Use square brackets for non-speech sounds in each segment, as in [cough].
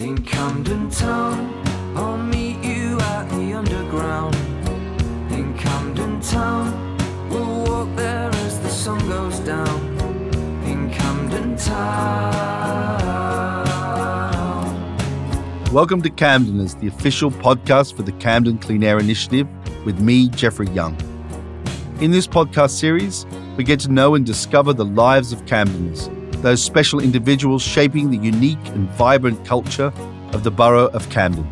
in Camden Town. I'll meet you at the underground in Camden Town. We'll walk there as the sun goes down in Camden Town. Welcome to Camdeners, the official podcast for the Camden Clean Air Initiative with me, Jeffrey Young. In this podcast series, we get to know and discover the lives of Camdeners, those special individuals shaping the unique and vibrant culture of the borough of Camden.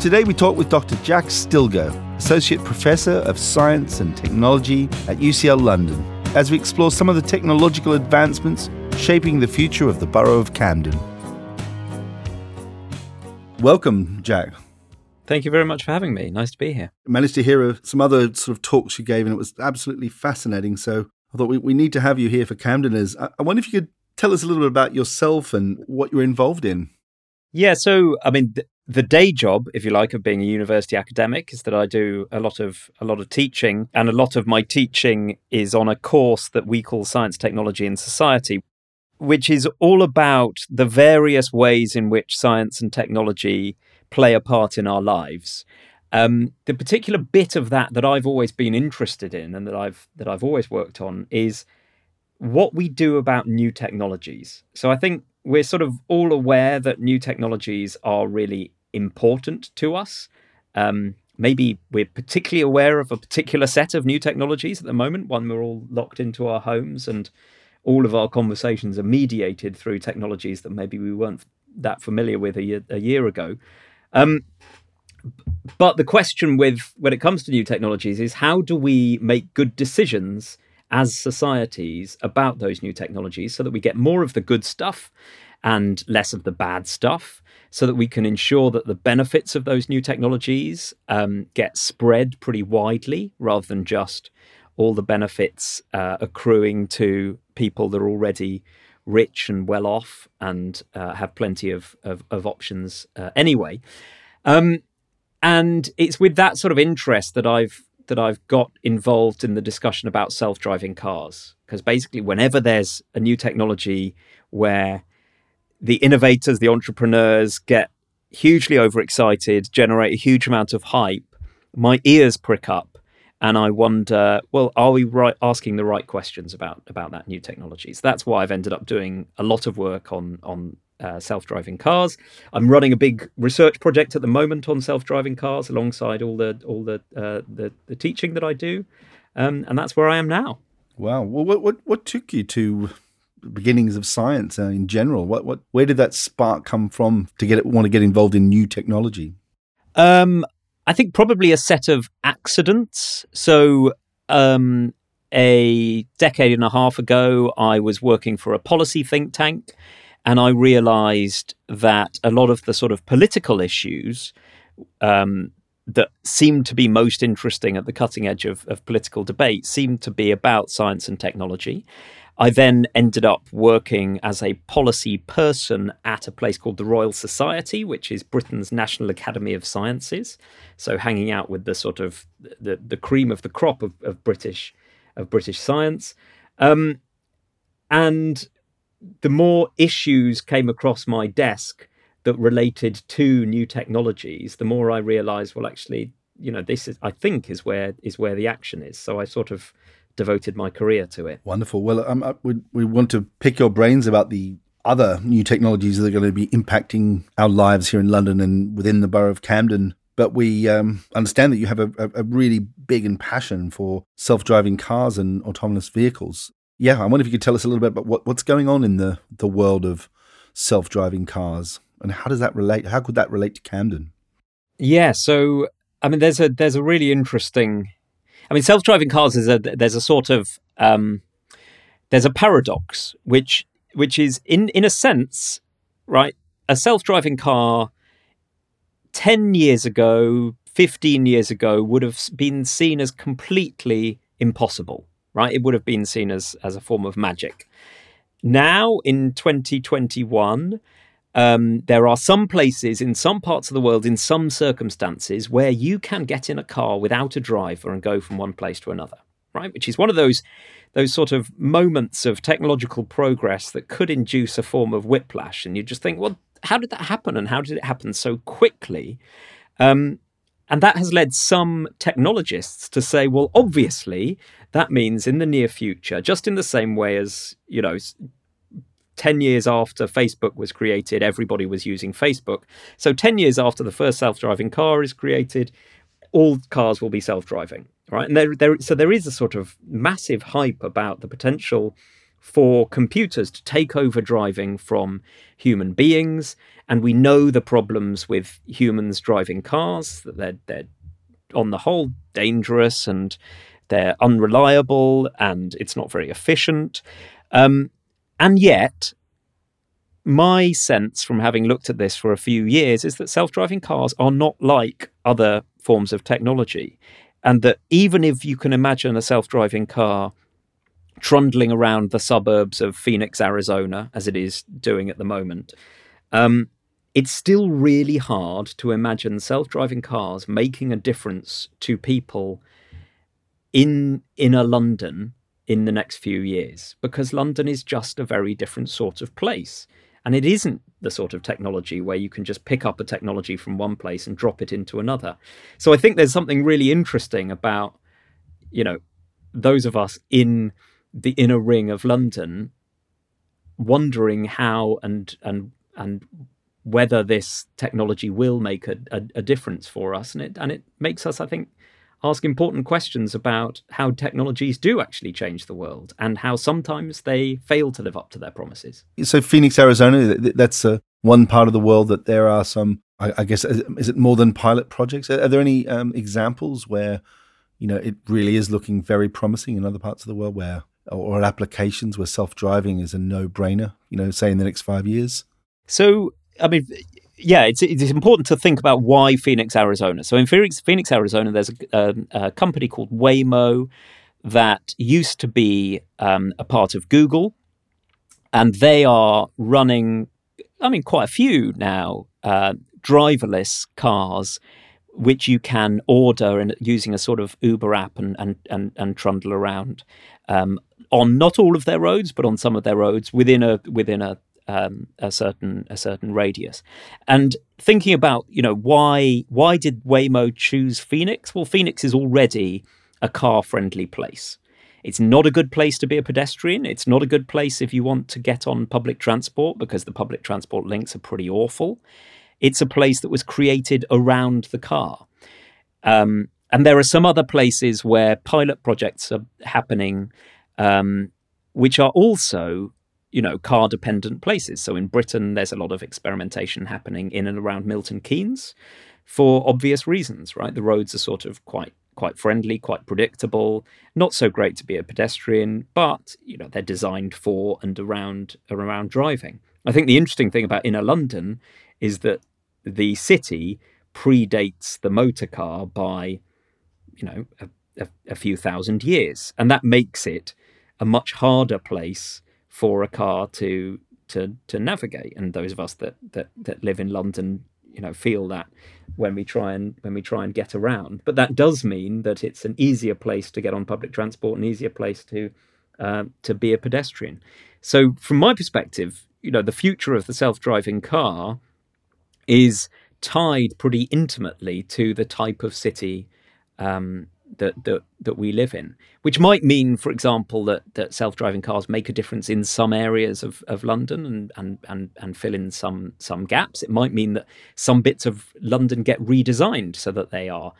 Today we talk with Dr. Jack Stilgoe, Associate Professor of Science and Technology at UCL London, as we explore some of the technological advancements shaping the future of the borough of Camden. Welcome, Jack. Thank you very much for having me. Nice to be here. I managed to hear uh, some other sort of talks you gave, and it was absolutely fascinating. So I thought we, we need to have you here for Camdeners. I, I wonder if you could tell us a little bit about yourself and what you're involved in. Yeah, so I mean, th- the day job, if you like, of being a university academic is that I do a lot of a lot of teaching, and a lot of my teaching is on a course that we call Science, Technology, and Society, which is all about the various ways in which science and technology play a part in our lives. Um, the particular bit of that that I've always been interested in and that I've that I've always worked on is what we do about new technologies. So I think we're sort of all aware that new technologies are really important to us. Um, maybe we're particularly aware of a particular set of new technologies at the moment, one we're all locked into our homes and all of our conversations are mediated through technologies that maybe we weren't that familiar with a year, a year ago. Um, but the question with when it comes to new technologies is how do we make good decisions as societies about those new technologies so that we get more of the good stuff and less of the bad stuff so that we can ensure that the benefits of those new technologies um, get spread pretty widely rather than just all the benefits uh, accruing to people that are already rich and well off and uh, have plenty of, of, of options uh, anyway. Um, and it's with that sort of interest that I've that I've got involved in the discussion about self-driving cars because basically whenever there's a new technology where the innovators, the entrepreneurs get hugely overexcited, generate a huge amount of hype, my ears prick up and I wonder, well, are we right asking the right questions about about that new technology? So that's why I've ended up doing a lot of work on on uh, self-driving cars. I'm running a big research project at the moment on self-driving cars, alongside all the all the uh, the, the, teaching that I do, um, and that's where I am now. Wow. Well, what what what took you to beginnings of science uh, in general? What what where did that spark come from to get want to get involved in new technology? Um, I think probably a set of accidents. So. Um, a decade and a half ago, I was working for a policy think tank and I realized that a lot of the sort of political issues um, that seemed to be most interesting at the cutting edge of, of political debate seemed to be about science and technology. I then ended up working as a policy person at a place called the Royal Society, which is Britain's National Academy of Sciences. So hanging out with the sort of the, the cream of the crop of, of British of British science. Um, and the more issues came across my desk that related to new technologies, the more I realized, well, actually, you know, this is, I think, is where is where the action is. So I sort of devoted my career to it. Wonderful. Well, um, uh, we, we want to pick your brains about the other new technologies that are going to be impacting our lives here in London and within the borough of Camden. But we um, understand that you have a, a, really big and passion for self-driving cars and autonomous vehicles yeah, I wonder if you could tell us a little bit about what, what's going on in the, the world of self driving cars and how does that relate? How could that relate to Camden? Yeah, so I mean, there's a there's a really interesting. I mean, self driving cars is a there's a sort of um, there's a paradox which which is in in a sense right a self driving car ten years ago, fifteen years ago would have been seen as completely impossible right? It would have been seen as as a form of magic. Now in 2021, um, there are some places in some parts of the world, in some circumstances, where you can get in a car without a driver and go from one place to another, right? Which is one of those those sort of moments of technological progress that could induce a form of whiplash, and you just think, well, how did that happen, and how did it happen so quickly? Um, and that has led some technologists to say, well, obviously, that means in the near future, just in the same way as, you know, 10 years after Facebook was created, everybody was using Facebook. So 10 years after the first self driving car is created, all cars will be self driving, right? And there, there, so there is a sort of massive hype about the potential for computers to take over driving from human beings and we know the problems with humans driving cars that they're they're on the whole dangerous and they're unreliable and it's not very efficient. Um, and yet, my sense from having looked at this for a few years is that self driving cars are not like other forms of technology. And that even if you can imagine a self driving car trundling around the suburbs of Phoenix, Arizona, as it is doing at the moment, um, it's still really hard to imagine self-driving cars making a difference to people in inner London in the next few years because London is just a very different sort of place. And it isn't the sort of technology where you can just pick up a technology from one place and drop it into another. So I think there's something really interesting about, you know, those of us in the inner ring of London wondering how and and and whether this technology will make a, a, a, difference for us, and it and it makes us, I think, ask important questions about how technologies do actually change the world and how sometimes they fail to live up to their promises. So, Phoenix, Arizona, that's uh, one part of the world that there are some. I, I guess is it more than pilot projects? Are, are there any um, examples where you know it really is looking very promising in other parts of the world where or applications where self-driving is a no-brainer you know say in the next five years so I mean, yeah, it's it's important to think about why Phoenix, Arizona. So in Phoenix, Phoenix, Arizona, there's a, a, a company called Waymo that used to be um, a part of Google, and they are running, I mean, quite a few now uh, driverless cars, which you can order and using a sort of Uber app and and and, and trundle around. Um, on not all of their roads, but on some of their roads within a within a um, a certain a certain radius. And thinking about you know why why did Waymo choose Phoenix? Well, Phoenix is already a car friendly place. It's not a good place to be a pedestrian. It's not a good place if you want to get on public transport because the public transport links are pretty awful. It's a place that was created around the car. Um, and there are some other places where pilot projects are happening, um, which are also you know, car dependent places. So in Britain, there's a lot of experimentation happening in and around Milton Keynes for obvious reasons, right? The roads are sort of quite quite friendly, quite predictable, not so great to be a pedestrian, but you know, they're designed for and around around driving. I think the interesting thing about inner London is that the city predates the motor car by, you know, a, a, a few thousand years. And that makes it a much harder place for a car to to to navigate. And those of us that that that live in London, you know, feel that when we try and when we try and get around. But that does mean that it's an easier place to get on public transport, an easier place to uh, to be a pedestrian. So, from my perspective, you know, the future of the self-driving car is tied pretty intimately to the type of city um, that that that we live in, which might mean, for example, that that self driving cars make a difference in some areas of, of London and, and and and fill in some some gaps. It might mean that some bits of London get redesigned so that they are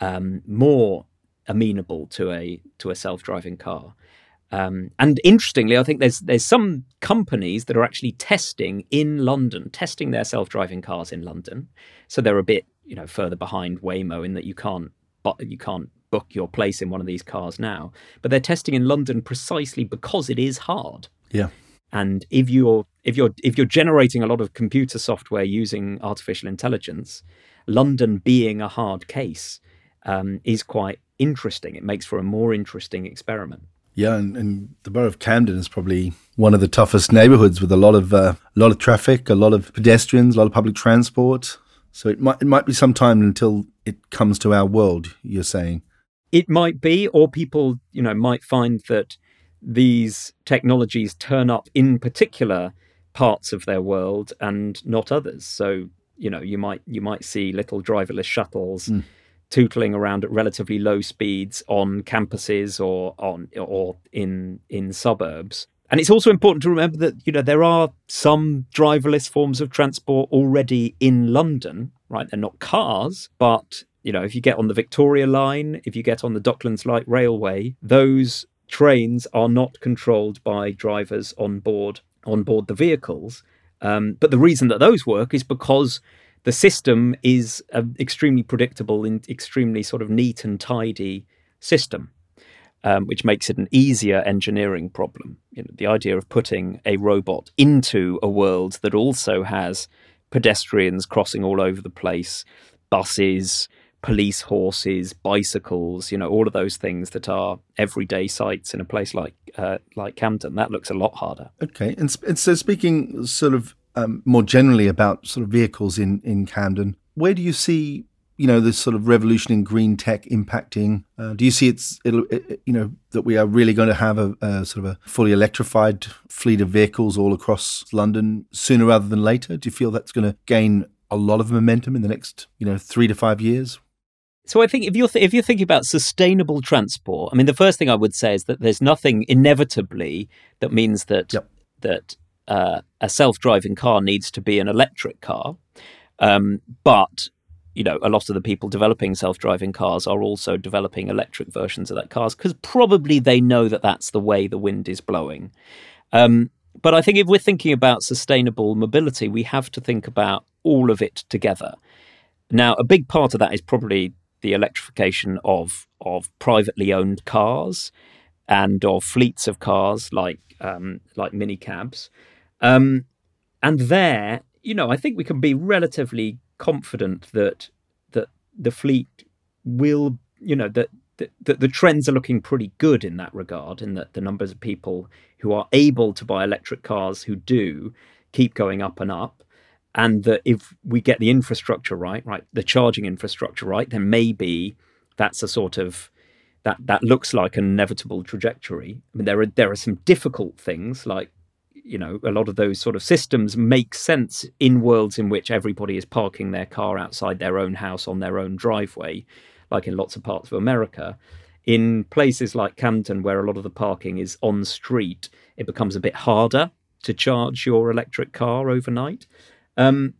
um, more amenable to a to a self driving car. Um, and interestingly, I think there's there's some companies that are actually testing in London, testing their self driving cars in London. So they're a bit you know further behind Waymo in that you can't but you can't book your place in one of these cars now. But they're testing in London precisely because it is hard. Yeah. And if you're if you're if you're generating a lot of computer software using artificial intelligence, London being a hard case um, is quite interesting. It makes for a more interesting experiment. Yeah, and, and, the borough of Camden is probably one of the toughest neighbourhoods with a lot of uh, a lot of traffic, a lot of pedestrians, a lot of public transport. So it might it might be some time until it comes to our world. You're saying it might be, or people, you know, might find that these technologies turn up in particular parts of their world and not others. So you know you might you might see little driverless shuttles. Mm. Tootling around at relatively low speeds on campuses or on or in in suburbs, and it's also important to remember that you know there are some driverless forms of transport already in London, right? They're not cars, but you know if you get on the Victoria line, if you get on the Docklands Light Railway, those trains are not controlled by drivers on board on board the vehicles. Um, but the reason that those work is because the system is an extremely predictable and extremely sort of neat and tidy system um, which makes it an easier engineering problem. You know, the idea of putting a robot into a world that also has pedestrians crossing all over the place, buses, police horses, bicycles, you know, all of those things that are everyday sights in a place like uh, like Camden. That looks a lot harder. Okay, and, and so speaking sort of um, more generally about sort of vehicles in in Camden, where do you see you know this sort of revolution in green tech impacting? Uh, do you see it's it, you know that we are really going to have a, a, sort of a fully electrified fleet of vehicles all across London sooner rather than later? Do you feel that's going to gain a lot of momentum in the next you know three to five years? So I think if you're th- if you're thinking about sustainable transport, I mean the first thing I would say is that there's nothing inevitably that means that yep. that uh, a self-driving car needs to be an electric car. Um, but you know, a lot of the people developing self-driving cars are also developing electric versions of that cars because probably they know that that's the way the wind is blowing. Um, but I think if we're thinking about sustainable mobility, we have to think about all of it together. Now, a big part of that is probably the electrification of of privately owned cars and of fleets of cars like um, like minicabs. Um, and there, you know, I think we can be relatively confident that that the fleet will, you know, that that the trends are looking pretty good in that regard, in that the numbers of people who are able to buy electric cars who do keep going up and up. And that if we get the infrastructure right, right, the charging infrastructure right, then maybe that's a sort of that that looks like an inevitable trajectory. I mean, there are there are some difficult things like you know, a lot of those sort of systems make sense in worlds in which everybody is parking their car outside their own house on their own driveway, like in lots of parts of America. In places like Camden, where a lot of the parking is on street, it becomes a bit harder to charge your electric car overnight. Um,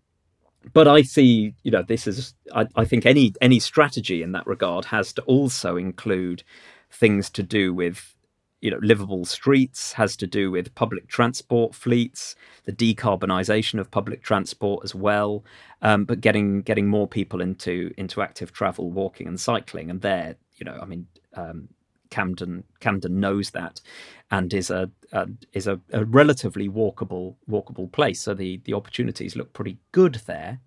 but I see, you know, this is. I, I think any any strategy in that regard has to also include things to do with you know livable streets has to do with public transport fleets the decarbonisation of public transport as well um, but getting getting more people into into active travel walking and cycling and there you know i mean um, camden camden knows that and is a, a is a, a, relatively walkable walkable place so the the opportunities look pretty good there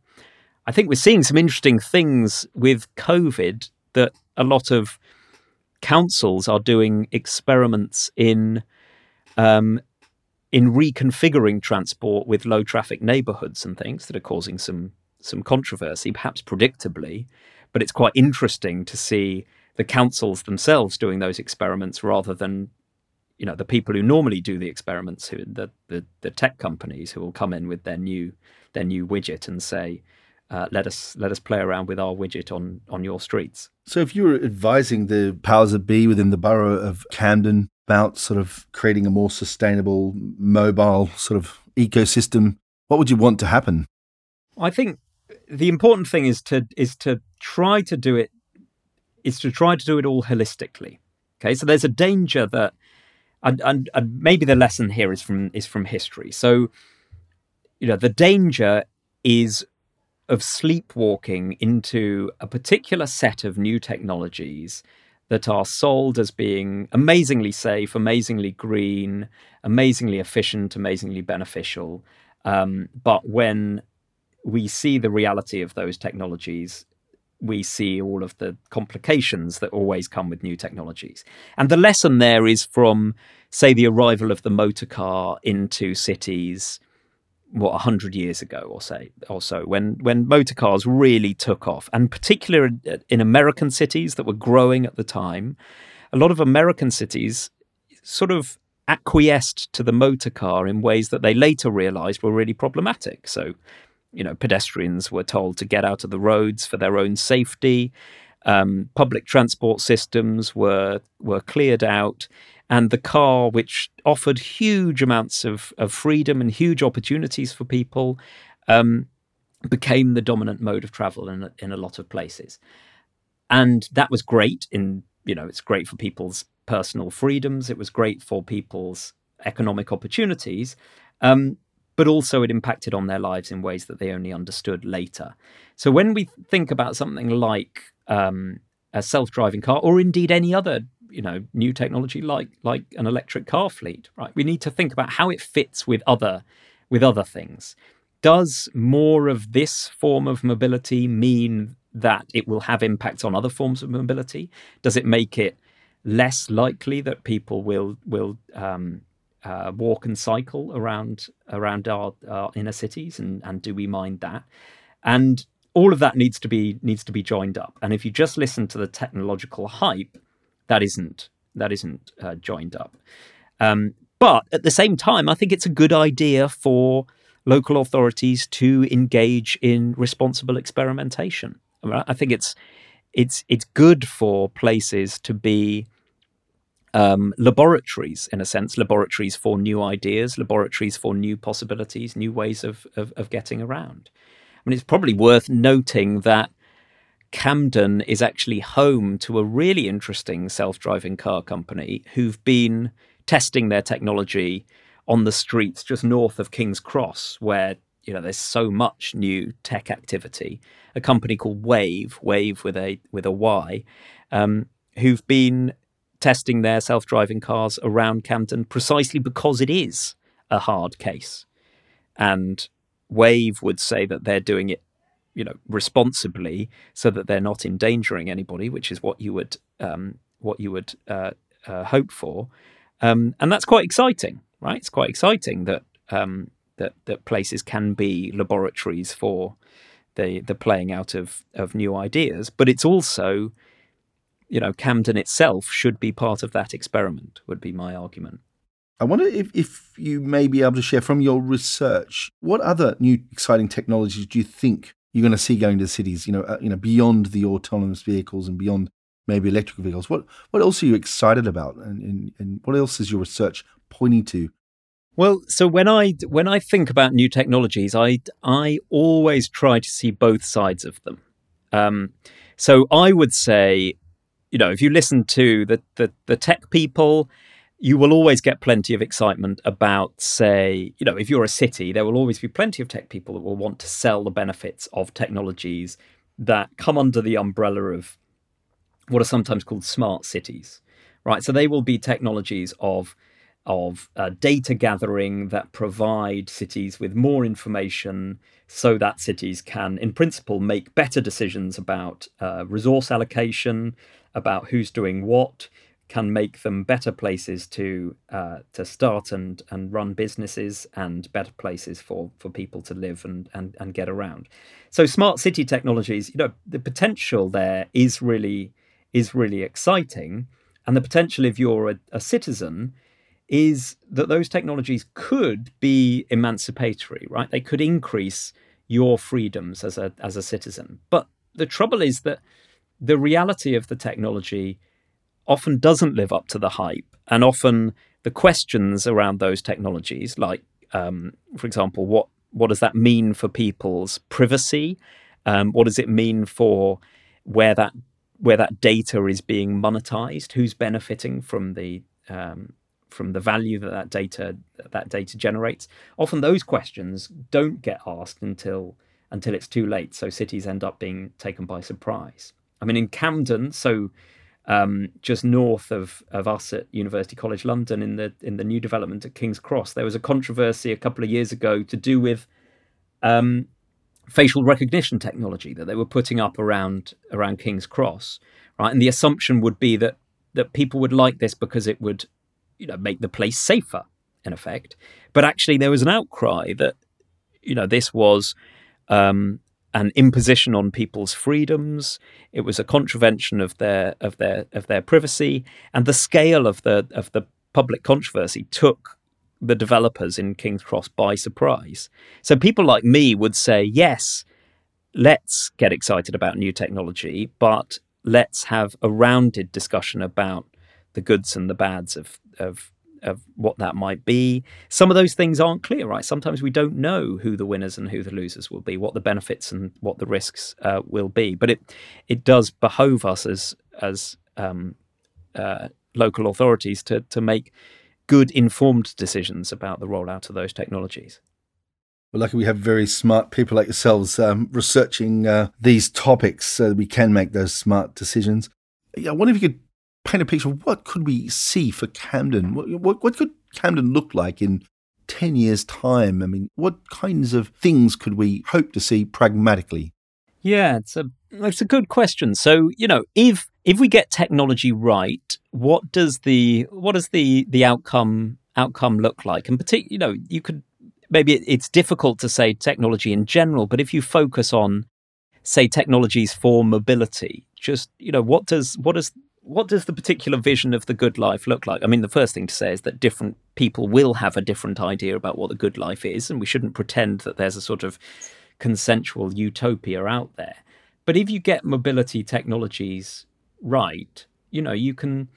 i think we're seeing some interesting things with covid that a lot of councils are doing experiments in um, in reconfiguring transport with low traffic neighborhoods and things that are causing some some controversy, perhaps predictably. But it's quite interesting to see the councils themselves doing those experiments rather than you know the people who normally do the experiments who the, the, the tech companies who will come in with their new their new widget and say uh, let us let us play around with our widget on on your streets. So, if you were advising the powers that be within the borough of Camden about sort of creating a more sustainable mobile sort of ecosystem, what would you want to happen? I think the important thing is to is to try to do it is to try to do it all holistically. Okay, so there's a danger that, and, and, and maybe the lesson here is from is from history. So, you know, the danger is of sleepwalking into a particular set of new technologies that are sold as being amazingly safe, amazingly green, amazingly efficient, amazingly beneficial. Um, but when we see the reality of those technologies, we see all of the complications that always come with new technologies. And the lesson there is from, say, the arrival of the motor car into cities what a hundred years ago or say or so when when motor cars really took off and particularly uh, in American cities that were growing at the time a lot of American cities sort of acquiesced to the motor car in ways that they later realized were really problematic. So, you know, pedestrians were told to get out of the roads for their own safety. Um, public transport systems were were cleared out, and the car, which offered huge amounts of, of freedom and huge opportunities for people, um, became the dominant mode of travel in in a lot of places, and that was great. In you know, it's great for people's personal freedoms. It was great for people's economic opportunities. Um, but also it impacted on their lives in ways that they only understood later. So when we think about something like um, a self-driving car, or indeed any other you know new technology like like an electric car fleet, right? We need to think about how it fits with other with other things. Does more of this form of mobility mean that it will have impacts on other forms of mobility? Does it make it less likely that people will will um, uh, walk and cycle around around our, our inner cities, and, and do we mind that? And all of that needs to be needs to be joined up. And if you just listen to the technological hype, that isn't that isn't uh, joined up. Um, but at the same time, I think it's a good idea for local authorities to engage in responsible experimentation. I, mean, I think it's it's it's good for places to be um, laboratories, in a sense, laboratories for new ideas, laboratories for new possibilities, new ways of, of, of getting around. I mean, it's probably worth noting that Camden is actually home to a really interesting self driving car company who've been testing their technology on the streets just north of King's Cross, where you know there's so much new tech activity. A company called Wayve, Wayve with a with a Y, um, who've been testing their self driving cars around Camden precisely because it is a hard case. And Wayve would say that they're doing it, you know, responsibly so that they're not endangering anybody, which is what you would um, what you would uh, uh, hope for. Um, and that's quite exciting, right? It's quite exciting that um, that that places can be laboratories for the the playing out of of new ideas, but it's also you know, Camden itself should be part of that experiment, would be my argument. I wonder if, if you may be able to share from your research what other new exciting technologies do you think you're going to see going to cities? You know, uh, you know, beyond the autonomous vehicles and beyond maybe electric vehicles. What what else are you excited about, and, and, and what else is your research pointing to? Well, so when I when I think about new technologies, I I always try to see both sides of them. Um, so I would say you know, if you listen to the, the, the tech people, you will always get plenty of excitement about, say, you know, if you're a city, there will always be plenty of tech people that will want to sell the benefits of technologies that come under the umbrella of what are sometimes called smart cities, right? So they will be technologies of of uh, data gathering that provide cities with more information so that cities can, in principle, make better decisions about uh, resource allocation, about who's doing what can make them better places to uh, to start and and run businesses and better places for for people to live and and and get around. So smart city technologies, you know, the potential there is really is really exciting, and the potential if you're a, a citizen is that those technologies could be emancipatory, right? They could increase your freedoms as a as a citizen. But the trouble is that the reality of the technology often doesn't live up to the hype, and often the questions around those technologies, like um, for example, what what does that mean for people's privacy? Um, what does it mean for where that where that data is being monetized? Who's benefiting from the um, from the value that that data that data generates? Often those questions don't get asked until until it's too late. So cities end up being taken by surprise. I mean, in Camden, so um, just north of, of us at University College London, in the in the new development at King's Cross, there was a controversy a couple of years ago to do with um, facial recognition technology that they were putting up around around King's Cross, right? And the assumption would be that that people would like this because it would, you know, make the place safer, in effect. But actually, there was an outcry that, you know, this was um, an imposition on people's freedoms. It was a contravention of their of their of their privacy, and the scale of the of the public controversy took the developers in King's Cross by surprise. So people like me would say, yes, let's get excited about new technology, but let's have a rounded discussion about the goods and the bads of, of of what that might be. Some of those things aren't clear, right? Sometimes we don't know who the winners and who the losers will be, what the benefits and what the risks uh, will be. But it it does behove us as as um, uh, local authorities to to make good informed decisions about the rollout of those technologies. Well, luckily we have very smart people like yourselves um, researching uh, these topics so we can make those smart decisions. I wonder if you could paint a picture of what could we see for Camden? What, what, what could Camden look like in 10 years' time? I mean, what kinds of things could we hope to see pragmatically? Yeah, it's a it's a good question. So, you know, if if we get technology right, what does the what does the the outcome outcome look like? And particularly, you know, you could maybe it's difficult to say technology in general, but if you focus on say technologies for mobility, just you know, what does what does what does the particular vision of the good life look like? I mean, the first thing to say is that different people will have a different idea about what the good life is, and we shouldn't pretend that there's a sort of consensual utopia out there. But if you get mobility technologies right, you know, you can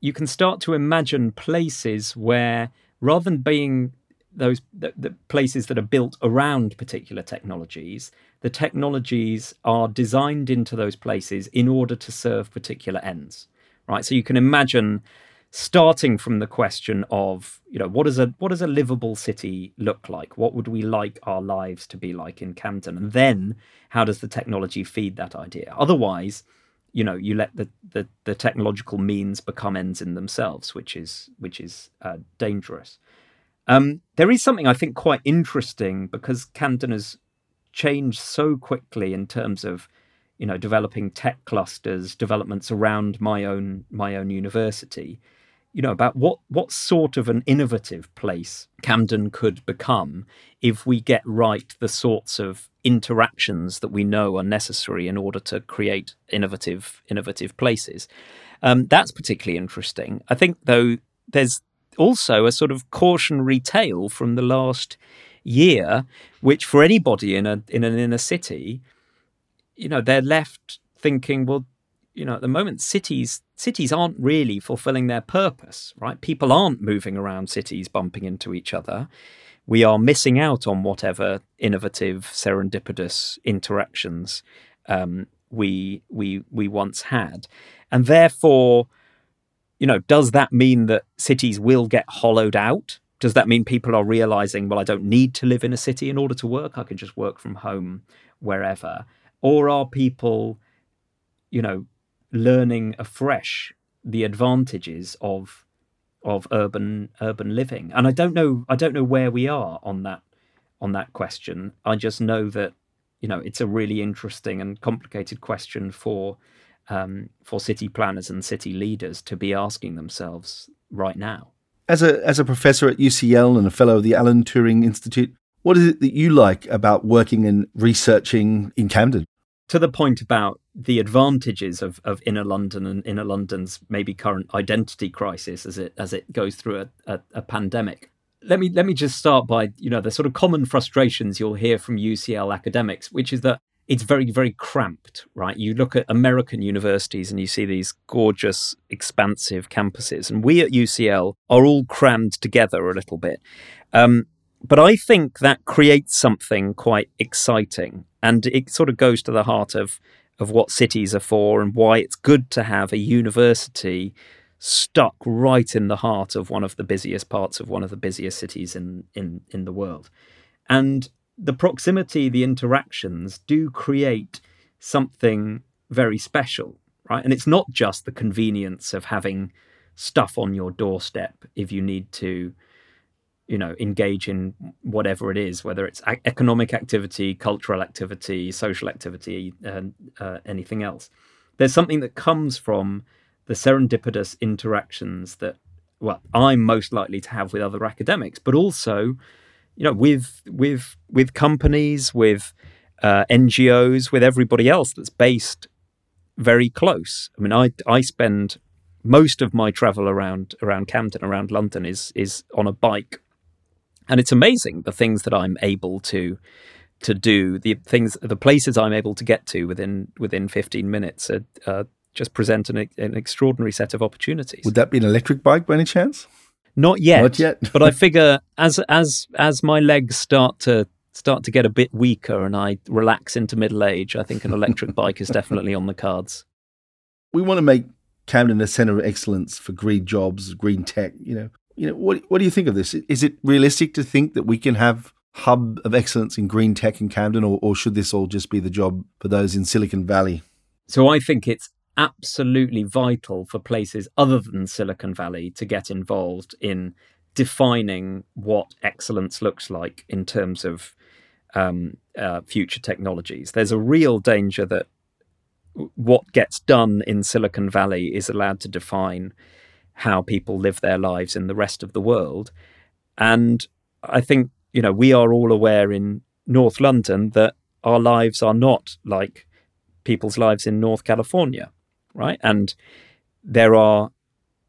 you can start to imagine places where rather than being those the, the places that are built around particular technologies, the technologies are designed into those places in order to serve particular ends. Right. So you can imagine starting from the question of you know what does a what does a livable city look like what would we like our lives to be like in camden and then how does the technology feed that idea otherwise you know you let the the, the technological means become ends in themselves which is which is uh, dangerous um, there is something I think quite interesting because Camden has changed so quickly in terms of you know developing tech clusters, developments around my own my own university. You know about what what sort of an innovative place Camden could become if we get right the sorts of interactions that we know are necessary in order to create innovative innovative places. Um, that's particularly interesting. I think though there's also a sort of cautionary tale from the last year, which for anybody in a in an inner city, you know, they're left thinking, well, you know, at the moment cities cities aren't really fulfilling their purpose, right? People aren't moving around cities bumping into each other. We are missing out on whatever innovative, serendipitous interactions um, we we we once had, and therefore you know, does that mean that cities will get hollowed out? Does that mean people are realizing, well, I don't need to live in a city in order to work? I can just work from home wherever. Or are people, you know, learning afresh the advantages of of urban urban living? And I don't know I don't know where we are on that on that question. I just know that, you know, it's a really interesting and complicated question for um, for city planners and city leaders to be asking themselves right now. As a as a professor at UCL and a fellow of the Alan Turing Institute, what is it that you like about working and researching in Camden? To the point about the advantages of, of inner London and inner London's maybe current identity crisis as it as it goes through a, a, a pandemic. Let me let me just start by you know the sort of common frustrations you'll hear from UCL academics, which is that it's very, very cramped, right? You look at American universities and you see these gorgeous, expansive campuses, and we at UCL are all crammed together a little bit. Um, but I think that creates something quite exciting, and it sort of goes to the heart of of what cities are for and why it's good to have a university stuck right in the heart of one of the busiest parts of one of the busiest cities in in in the world. And the proximity, the interactions do create something very special, right? And it's not just the convenience of having stuff on your doorstep if you need to, you know, engage in whatever it is, whether it's economic activity, cultural activity, social activity, and uh, anything else. There's something that comes from the serendipitous interactions that, well, I'm most likely to have with other academics, but also you know, with with with companies, with uh, NGOs, with everybody else that's based very close. I mean, I I spend most of my travel around around Camden, around London, is is on a bike, and it's amazing the things that I'm able to to do, the things, the places I'm able to get to within within 15 minutes, are, uh, just present an, an extraordinary set of opportunities. Would that be an electric bike by any chance? Not yet. Not yet. but I figure as as as my legs start to start to get a bit weaker and I relax into middle age, I think an electric [laughs] bike is definitely on the cards. We want to make Camden a centre of excellence for green jobs, green tech. You know, you know what what do you think of this? Is it realistic to think that we can have hub of excellence in green tech in Camden, or, or should this all just be the job for those in Silicon Valley? So I think it's absolutely vital for places other than Silicon Valley to get involved in defining what excellence looks like in terms of um, uh, future technologies. There's a real danger that what gets done in Silicon Valley is allowed to define how people live their lives in the rest of the world. And I think, you know, we are all aware in North London that our lives are not like people's lives in North California right? And there are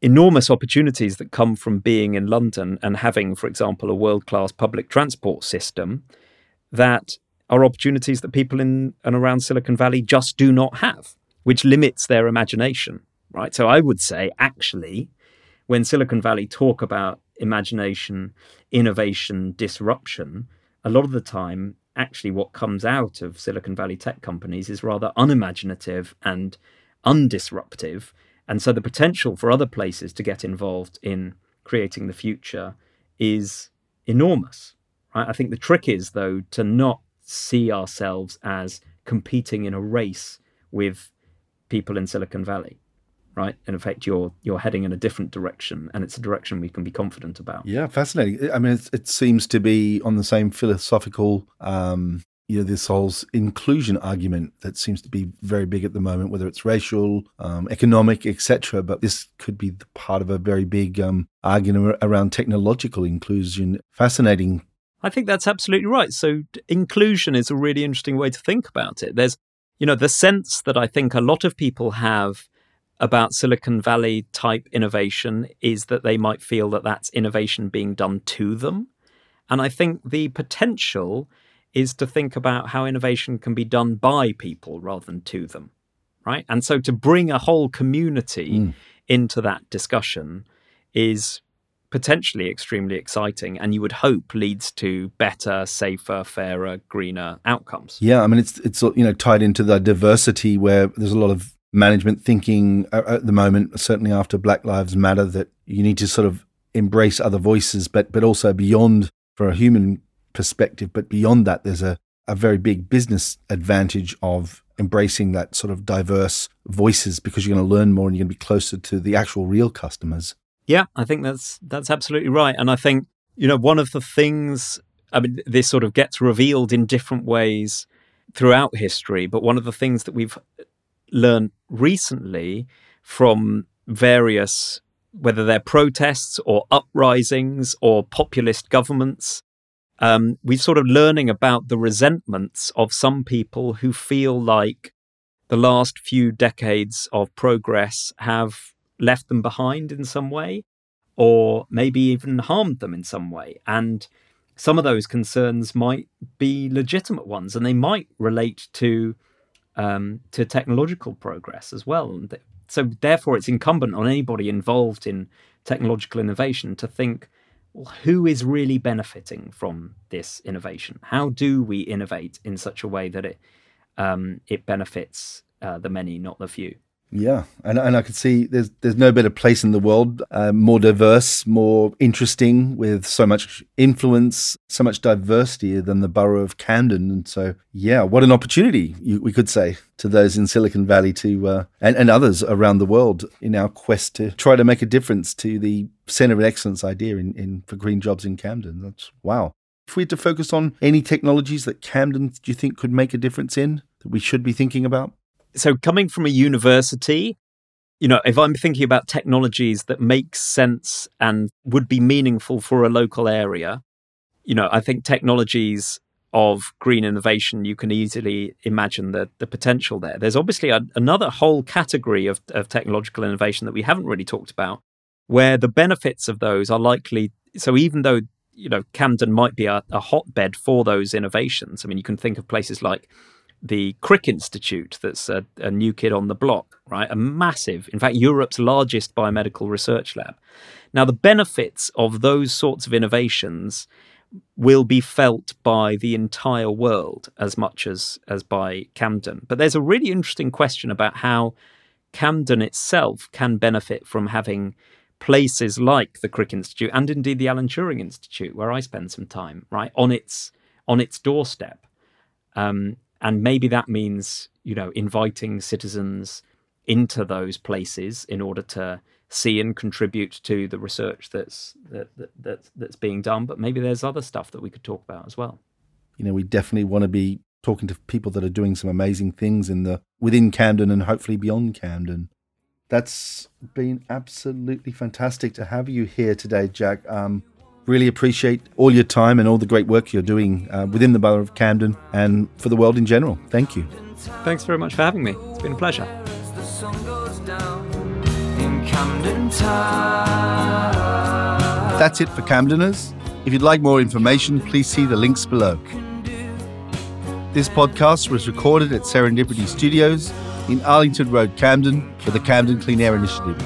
enormous opportunities that come from being in London and having, for example, a world class public transport system that are opportunities that people in and around Silicon Valley just do not have, which limits their imagination, right? So I would say, actually, when Silicon Valley talk about imagination, innovation, disruption, a lot of the time, actually, what comes out of Silicon Valley tech companies is rather unimaginative and undisruptive. And so the potential for other places to get involved in creating the future is enormous. Right? I think the trick is, though, to not see ourselves as competing in a race with people in Silicon Valley. Right. In effect, you're you're heading in a different direction, and it's a direction we can be confident about. Yeah, fascinating. I mean, it, it seems to be on the same philosophical um, you know this whole inclusion argument that seems to be very big at the moment, whether it's racial, um, economic, etc. But this could be part of a very big um, argument around technological inclusion. Fascinating. I think that's absolutely right. So inclusion is a really interesting way to think about it. There's, you know, the sense that I think a lot of people have about Silicon Valley type innovation is that they might feel that that's innovation being done to them. And I think the potential is to think about how innovation can be done by people rather than to them, right? And so to bring a whole community mm. into that discussion is potentially extremely exciting and you would hope leads to better safer fairer greener outcomes yeah i mean it's it's you know tied into the diversity where there's a lot of management thinking at the moment certainly after black lives matter that you need to sort of embrace other voices but but also beyond for a human perspective. But beyond that, there's a, a very big business advantage of embracing that sort of diverse voices because you're going to learn more and you're going to be closer to the actual real customers. Yeah, I think that's that's absolutely right. And I think, you know, one of the things I mean this sort of gets revealed in different ways throughout history, but one of the things that we've learned recently from various whether they're protests or uprisings or populist governments um, we're sort of learning about the resentments of some people who feel like the last few decades of progress have left them behind in some way, or maybe even harmed them in some way. And some of those concerns might be legitimate ones, and they might relate to um, to technological progress as well. So, therefore, it's incumbent on anybody involved in technological innovation to think who is really benefiting from this innovation? How do we innovate in such a way that it um, it benefits uh, the many, not the few? Yeah, and and I can see there's there's no better place in the world, uh, more diverse, more interesting, with so much influence, so much diversity than the borough of Camden. And so, yeah, what an opportunity you, we could say to those in Silicon Valley to uh, and and others around the world in our quest to try to make a difference to the centre of excellence idea in, in for green jobs in Camden. That's wow. If we had to focus on any technologies that Camden do you think could make a difference in that we should be thinking about? so coming from a university, you know, if I'm thinking about technologies that make sense and would be meaningful for a local area, you know, I think technologies of green innovation, you can easily imagine the, the potential there. There's obviously a, another whole category of, of technological innovation that we haven't really talked about, where the benefits of those are likely. So even though you know Camden might be a, a hotbed for those innovations, I mean, you can think of places like the Crick Institute, that's a, a new kid on the block, right? A massive, in fact, Europe's largest biomedical research lab. Now, the benefits of those sorts of innovations will be felt by the entire world as much as as by Camden. But there's a really interesting question about how Camden itself can benefit from having places like the Crick Institute and indeed the Alan Turing Institute, where I spend some time, right on its on its doorstep. Um, and maybe that means you know inviting citizens into those places in order to see and contribute to the research that's that, that, that that's being done. But maybe there's other stuff that we could talk about as well. You know, we definitely want to be talking to people that are doing some amazing things in the within Camden and hopefully beyond Camden. That's been absolutely fantastic to have you here today, Jack. Um, really appreciate all your time and all the great work you're doing uh, within the borough of Camden and for the world in general. Thank you. Thanks very much for having me. It's been a pleasure. That's it for Camdeners. If you'd like more information, please see the links below. This podcast was recorded at Serendipity Studios in Arlington Road, Camden, for the Camden Clean Air Initiative.